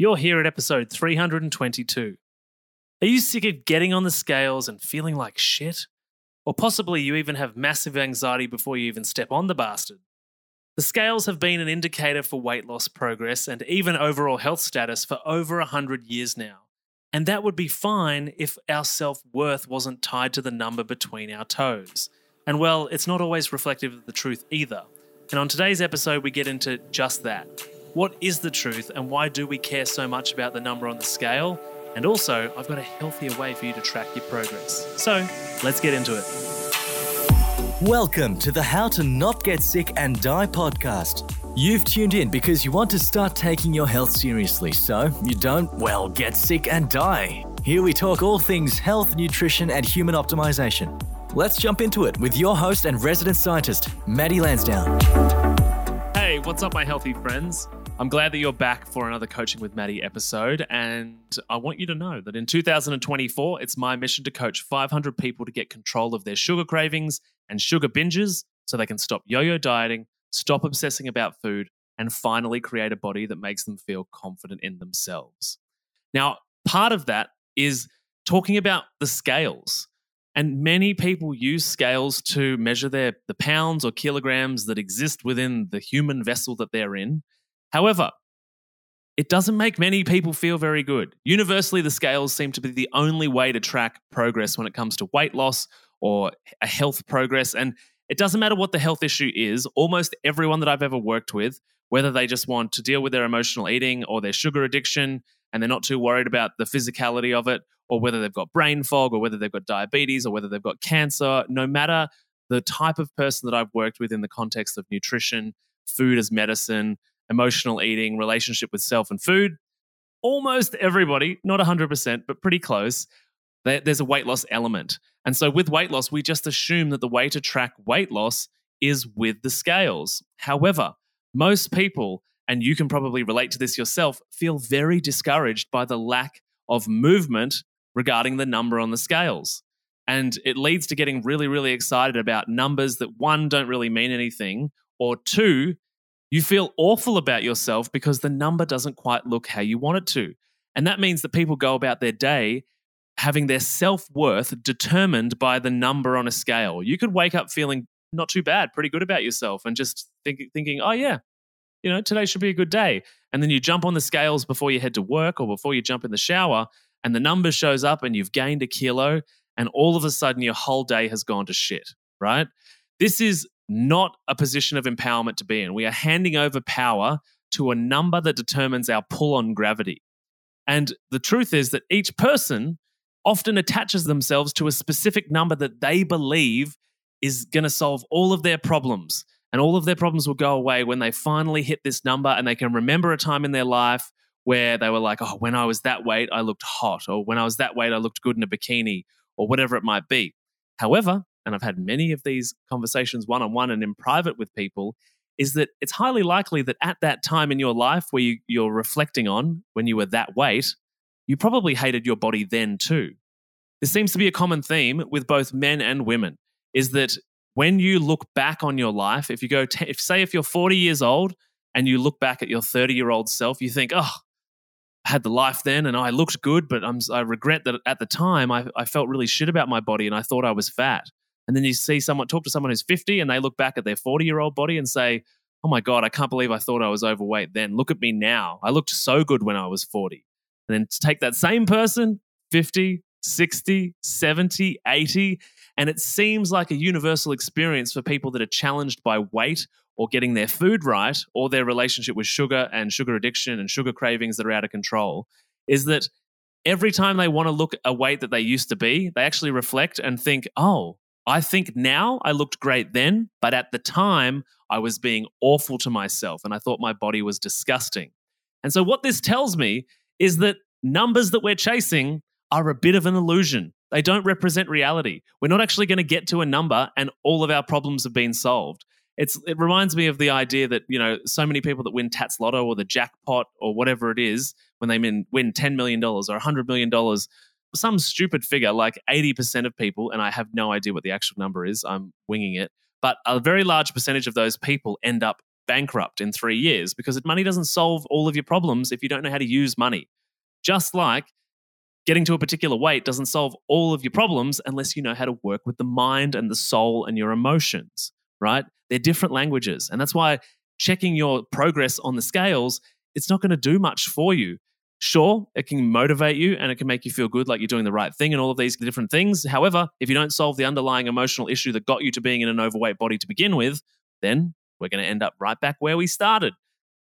You're here at episode 322. Are you sick of getting on the scales and feeling like shit? Or possibly you even have massive anxiety before you even step on the bastard? The scales have been an indicator for weight loss progress and even overall health status for over 100 years now. And that would be fine if our self worth wasn't tied to the number between our toes. And well, it's not always reflective of the truth either. And on today's episode, we get into just that. What is the truth, and why do we care so much about the number on the scale? And also, I've got a healthier way for you to track your progress. So, let's get into it. Welcome to the How to Not Get Sick and Die podcast. You've tuned in because you want to start taking your health seriously so you don't, well, get sick and die. Here we talk all things health, nutrition, and human optimization. Let's jump into it with your host and resident scientist, Matty Lansdown. Hey, what's up, my healthy friends? I'm glad that you're back for another Coaching with Matty episode. And I want you to know that in 2024, it's my mission to coach 500 people to get control of their sugar cravings and sugar binges so they can stop yo yo dieting, stop obsessing about food, and finally create a body that makes them feel confident in themselves. Now, part of that is talking about the scales. And many people use scales to measure their the pounds or kilograms that exist within the human vessel that they're in. However, it doesn't make many people feel very good. Universally, the scales seem to be the only way to track progress when it comes to weight loss or a health progress. And it doesn't matter what the health issue is, almost everyone that I've ever worked with, whether they just want to deal with their emotional eating or their sugar addiction, and they're not too worried about the physicality of it, or whether they've got brain fog, or whether they've got diabetes, or whether they've got cancer, no matter the type of person that I've worked with in the context of nutrition, food as medicine, emotional eating, relationship with self and food, almost everybody, not 100%, but pretty close, there's a weight loss element. And so with weight loss, we just assume that the way to track weight loss is with the scales. However, most people, and you can probably relate to this yourself, feel very discouraged by the lack of movement regarding the number on the scales. And it leads to getting really, really excited about numbers that one, don't really mean anything, or two, you feel awful about yourself because the number doesn't quite look how you want it to. And that means that people go about their day having their self worth determined by the number on a scale. You could wake up feeling not too bad, pretty good about yourself, and just think, thinking, oh, yeah, you know, today should be a good day. And then you jump on the scales before you head to work or before you jump in the shower, and the number shows up and you've gained a kilo, and all of a sudden your whole day has gone to shit, right? This is not a position of empowerment to be in. We are handing over power to a number that determines our pull on gravity. And the truth is that each person often attaches themselves to a specific number that they believe is going to solve all of their problems. And all of their problems will go away when they finally hit this number and they can remember a time in their life where they were like, oh, when I was that weight, I looked hot, or when I was that weight, I looked good in a bikini, or whatever it might be. However, and I've had many of these conversations one on one and in private with people, is that it's highly likely that at that time in your life where you, you're reflecting on when you were that weight, you probably hated your body then too. This seems to be a common theme with both men and women is that when you look back on your life, if you go, t- if say if you're 40 years old and you look back at your 30 year old self, you think, oh, I had the life then and I looked good, but I'm, I regret that at the time I, I felt really shit about my body and I thought I was fat. And then you see someone talk to someone who's 50 and they look back at their 40 year old body and say, Oh my God, I can't believe I thought I was overweight then. Look at me now. I looked so good when I was 40. And then to take that same person, 50, 60, 70, 80, and it seems like a universal experience for people that are challenged by weight or getting their food right or their relationship with sugar and sugar addiction and sugar cravings that are out of control is that every time they want to look a weight that they used to be, they actually reflect and think, oh, I think now I looked great then, but at the time I was being awful to myself and I thought my body was disgusting. And so, what this tells me is that numbers that we're chasing are a bit of an illusion. They don't represent reality. We're not actually going to get to a number and all of our problems have been solved. It's, it reminds me of the idea that, you know, so many people that win TattsLotto or the jackpot or whatever it is, when they win, win $10 million or $100 million, some stupid figure like 80% of people, and I have no idea what the actual number is, I'm winging it, but a very large percentage of those people end up bankrupt in three years because money doesn't solve all of your problems if you don't know how to use money. Just like getting to a particular weight doesn't solve all of your problems unless you know how to work with the mind and the soul and your emotions, right? They're different languages. And that's why checking your progress on the scales, it's not going to do much for you. Sure, it can motivate you and it can make you feel good like you're doing the right thing and all of these different things. However, if you don't solve the underlying emotional issue that got you to being in an overweight body to begin with, then we're going to end up right back where we started.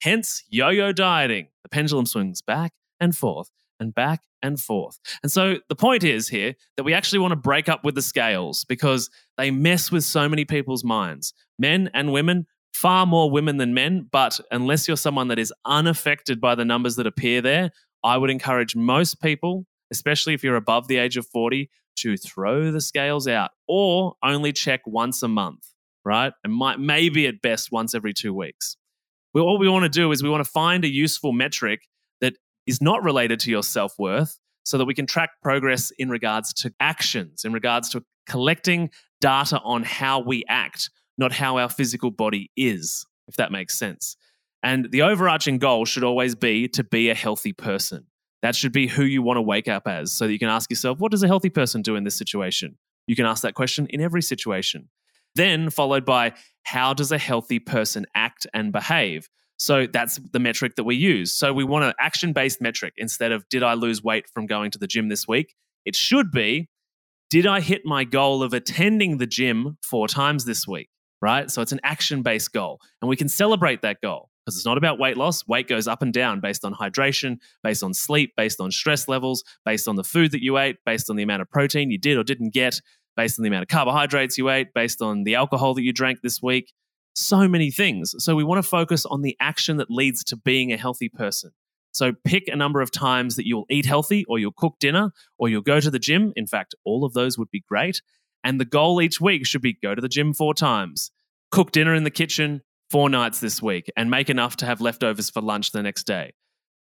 Hence, yo yo dieting. The pendulum swings back and forth and back and forth. And so the point is here that we actually want to break up with the scales because they mess with so many people's minds. Men and women, far more women than men, but unless you're someone that is unaffected by the numbers that appear there, I would encourage most people, especially if you're above the age of 40, to throw the scales out or only check once a month, right? And might maybe at best once every 2 weeks. Well, what we want to do is we want to find a useful metric that is not related to your self-worth so that we can track progress in regards to actions, in regards to collecting data on how we act not how our physical body is, if that makes sense. And the overarching goal should always be to be a healthy person. That should be who you want to wake up as so that you can ask yourself, what does a healthy person do in this situation? You can ask that question in every situation. Then, followed by, how does a healthy person act and behave? So that's the metric that we use. So we want an action based metric instead of, did I lose weight from going to the gym this week? It should be, did I hit my goal of attending the gym four times this week? Right? So it's an action based goal. And we can celebrate that goal because it's not about weight loss. Weight goes up and down based on hydration, based on sleep, based on stress levels, based on the food that you ate, based on the amount of protein you did or didn't get, based on the amount of carbohydrates you ate, based on the alcohol that you drank this week. So many things. So we want to focus on the action that leads to being a healthy person. So pick a number of times that you'll eat healthy or you'll cook dinner or you'll go to the gym. In fact, all of those would be great. And the goal each week should be go to the gym four times, cook dinner in the kitchen four nights this week, and make enough to have leftovers for lunch the next day.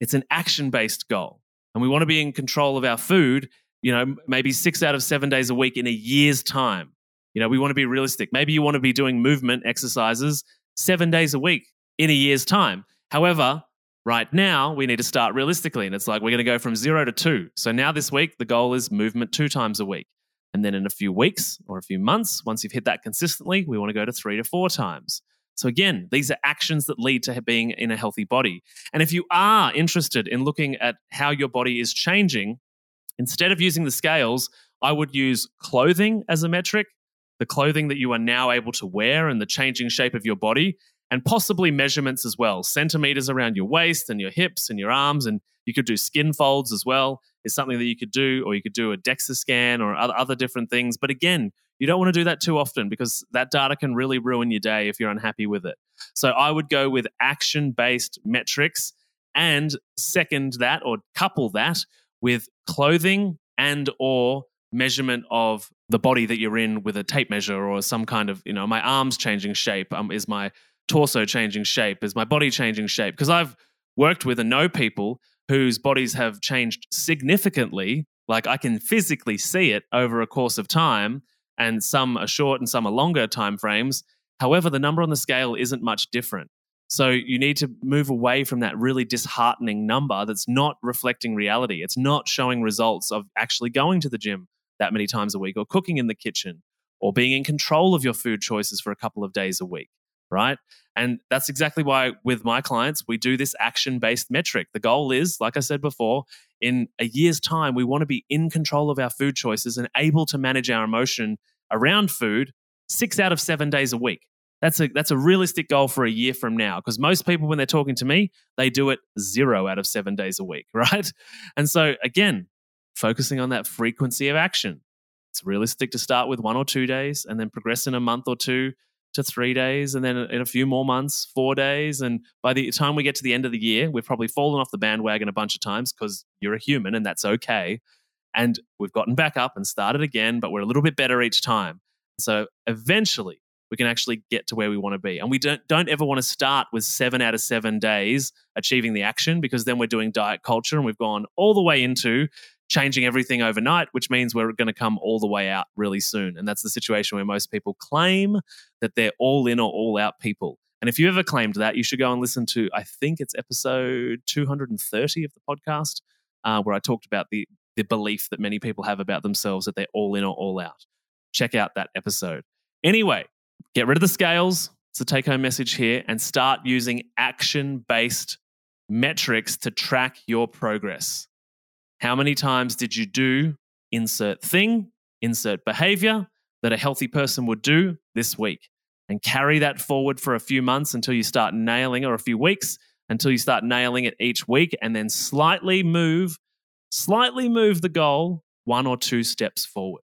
It's an action based goal. And we want to be in control of our food, you know, maybe six out of seven days a week in a year's time. You know, we want to be realistic. Maybe you want to be doing movement exercises seven days a week in a year's time. However, right now we need to start realistically. And it's like we're going to go from zero to two. So now this week, the goal is movement two times a week. And then in a few weeks or a few months, once you've hit that consistently, we want to go to three to four times. So, again, these are actions that lead to being in a healthy body. And if you are interested in looking at how your body is changing, instead of using the scales, I would use clothing as a metric, the clothing that you are now able to wear and the changing shape of your body, and possibly measurements as well centimeters around your waist and your hips and your arms. And you could do skin folds as well is something that you could do, or you could do a DEXA scan or other, other different things. But again, you don't want to do that too often because that data can really ruin your day if you're unhappy with it. So I would go with action based metrics and second that or couple that with clothing and or measurement of the body that you're in with a tape measure or some kind of you know my arms changing shape um, is my torso changing shape is my body changing shape because i've worked with and know people whose bodies have changed significantly. Like I can physically see it over a course of time, and some are short and some are longer time frames. However, the number on the scale isn't much different. So you need to move away from that really disheartening number that's not reflecting reality. It's not showing results of actually going to the gym that many times a week or cooking in the kitchen or being in control of your food choices for a couple of days a week right? And that's exactly why with my clients, we do this action based metric. The goal is, like I said before, in a year's time, we want to be in control of our food choices and able to manage our emotion around food six out of seven days a week. That's a that's a realistic goal for a year from now because most people when they're talking to me they do it zero out of seven days a week right and so again focusing on that frequency of action it's realistic to start with one or two days and then progress in a month or two to three days, and then in a few more months, four days. And by the time we get to the end of the year, we've probably fallen off the bandwagon a bunch of times because you're a human and that's okay. And we've gotten back up and started again, but we're a little bit better each time. So eventually, we can actually get to where we want to be. And we don't don't ever want to start with seven out of seven days achieving the action because then we're doing diet culture and we've gone all the way into changing everything overnight, which means we're going to come all the way out really soon. And that's the situation where most people claim that they're all in or all out people. And if you ever claimed that, you should go and listen to, I think it's episode 230 of the podcast, uh, where I talked about the, the belief that many people have about themselves that they're all in or all out. Check out that episode. Anyway, get rid of the scales. It's a take home message here and start using action based metrics to track your progress. How many times did you do insert thing, insert behavior that a healthy person would do this week? And carry that forward for a few months until you start nailing, or a few weeks until you start nailing it each week, and then slightly move, slightly move the goal one or two steps forward.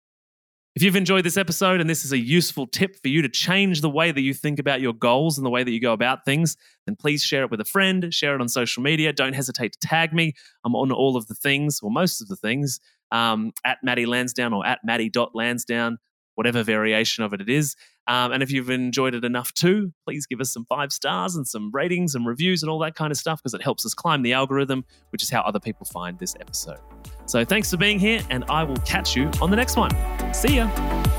If you've enjoyed this episode and this is a useful tip for you to change the way that you think about your goals and the way that you go about things, then please share it with a friend, share it on social media. Don't hesitate to tag me. I'm on all of the things, or most of the things, um, at Matty Lansdown or at Matty.Lansdown, whatever variation of it it is. Um, and if you've enjoyed it enough too, please give us some five stars and some ratings and reviews and all that kind of stuff because it helps us climb the algorithm, which is how other people find this episode. So thanks for being here, and I will catch you on the next one. See ya.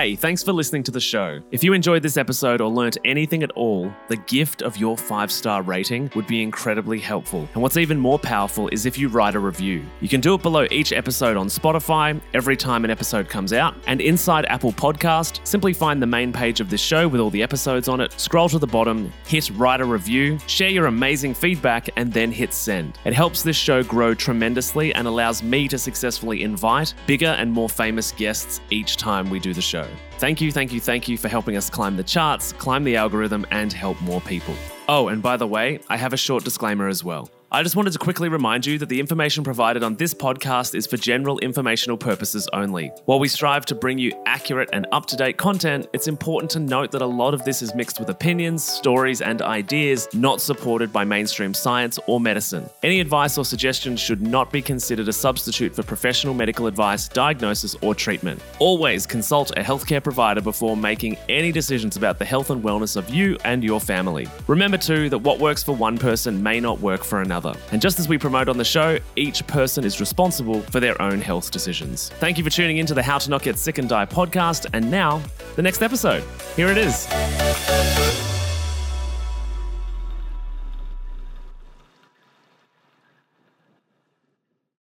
Hey, thanks for listening to the show. If you enjoyed this episode or learnt anything at all, the gift of your five star rating would be incredibly helpful. And what's even more powerful is if you write a review. You can do it below each episode on Spotify every time an episode comes out. And inside Apple Podcast, simply find the main page of this show with all the episodes on it, scroll to the bottom, hit write a review, share your amazing feedback, and then hit send. It helps this show grow tremendously and allows me to successfully invite bigger and more famous guests each time we do the show. Thank you, thank you, thank you for helping us climb the charts, climb the algorithm, and help more people. Oh, and by the way, I have a short disclaimer as well. I just wanted to quickly remind you that the information provided on this podcast is for general informational purposes only. While we strive to bring you accurate and up to date content, it's important to note that a lot of this is mixed with opinions, stories, and ideas not supported by mainstream science or medicine. Any advice or suggestions should not be considered a substitute for professional medical advice, diagnosis, or treatment. Always consult a healthcare provider before making any decisions about the health and wellness of you and your family. Remember, too, that what works for one person may not work for another. And just as we promote on the show, each person is responsible for their own health decisions. Thank you for tuning in to the How to Not Get Sick and Die podcast. And now, the next episode. Here it is.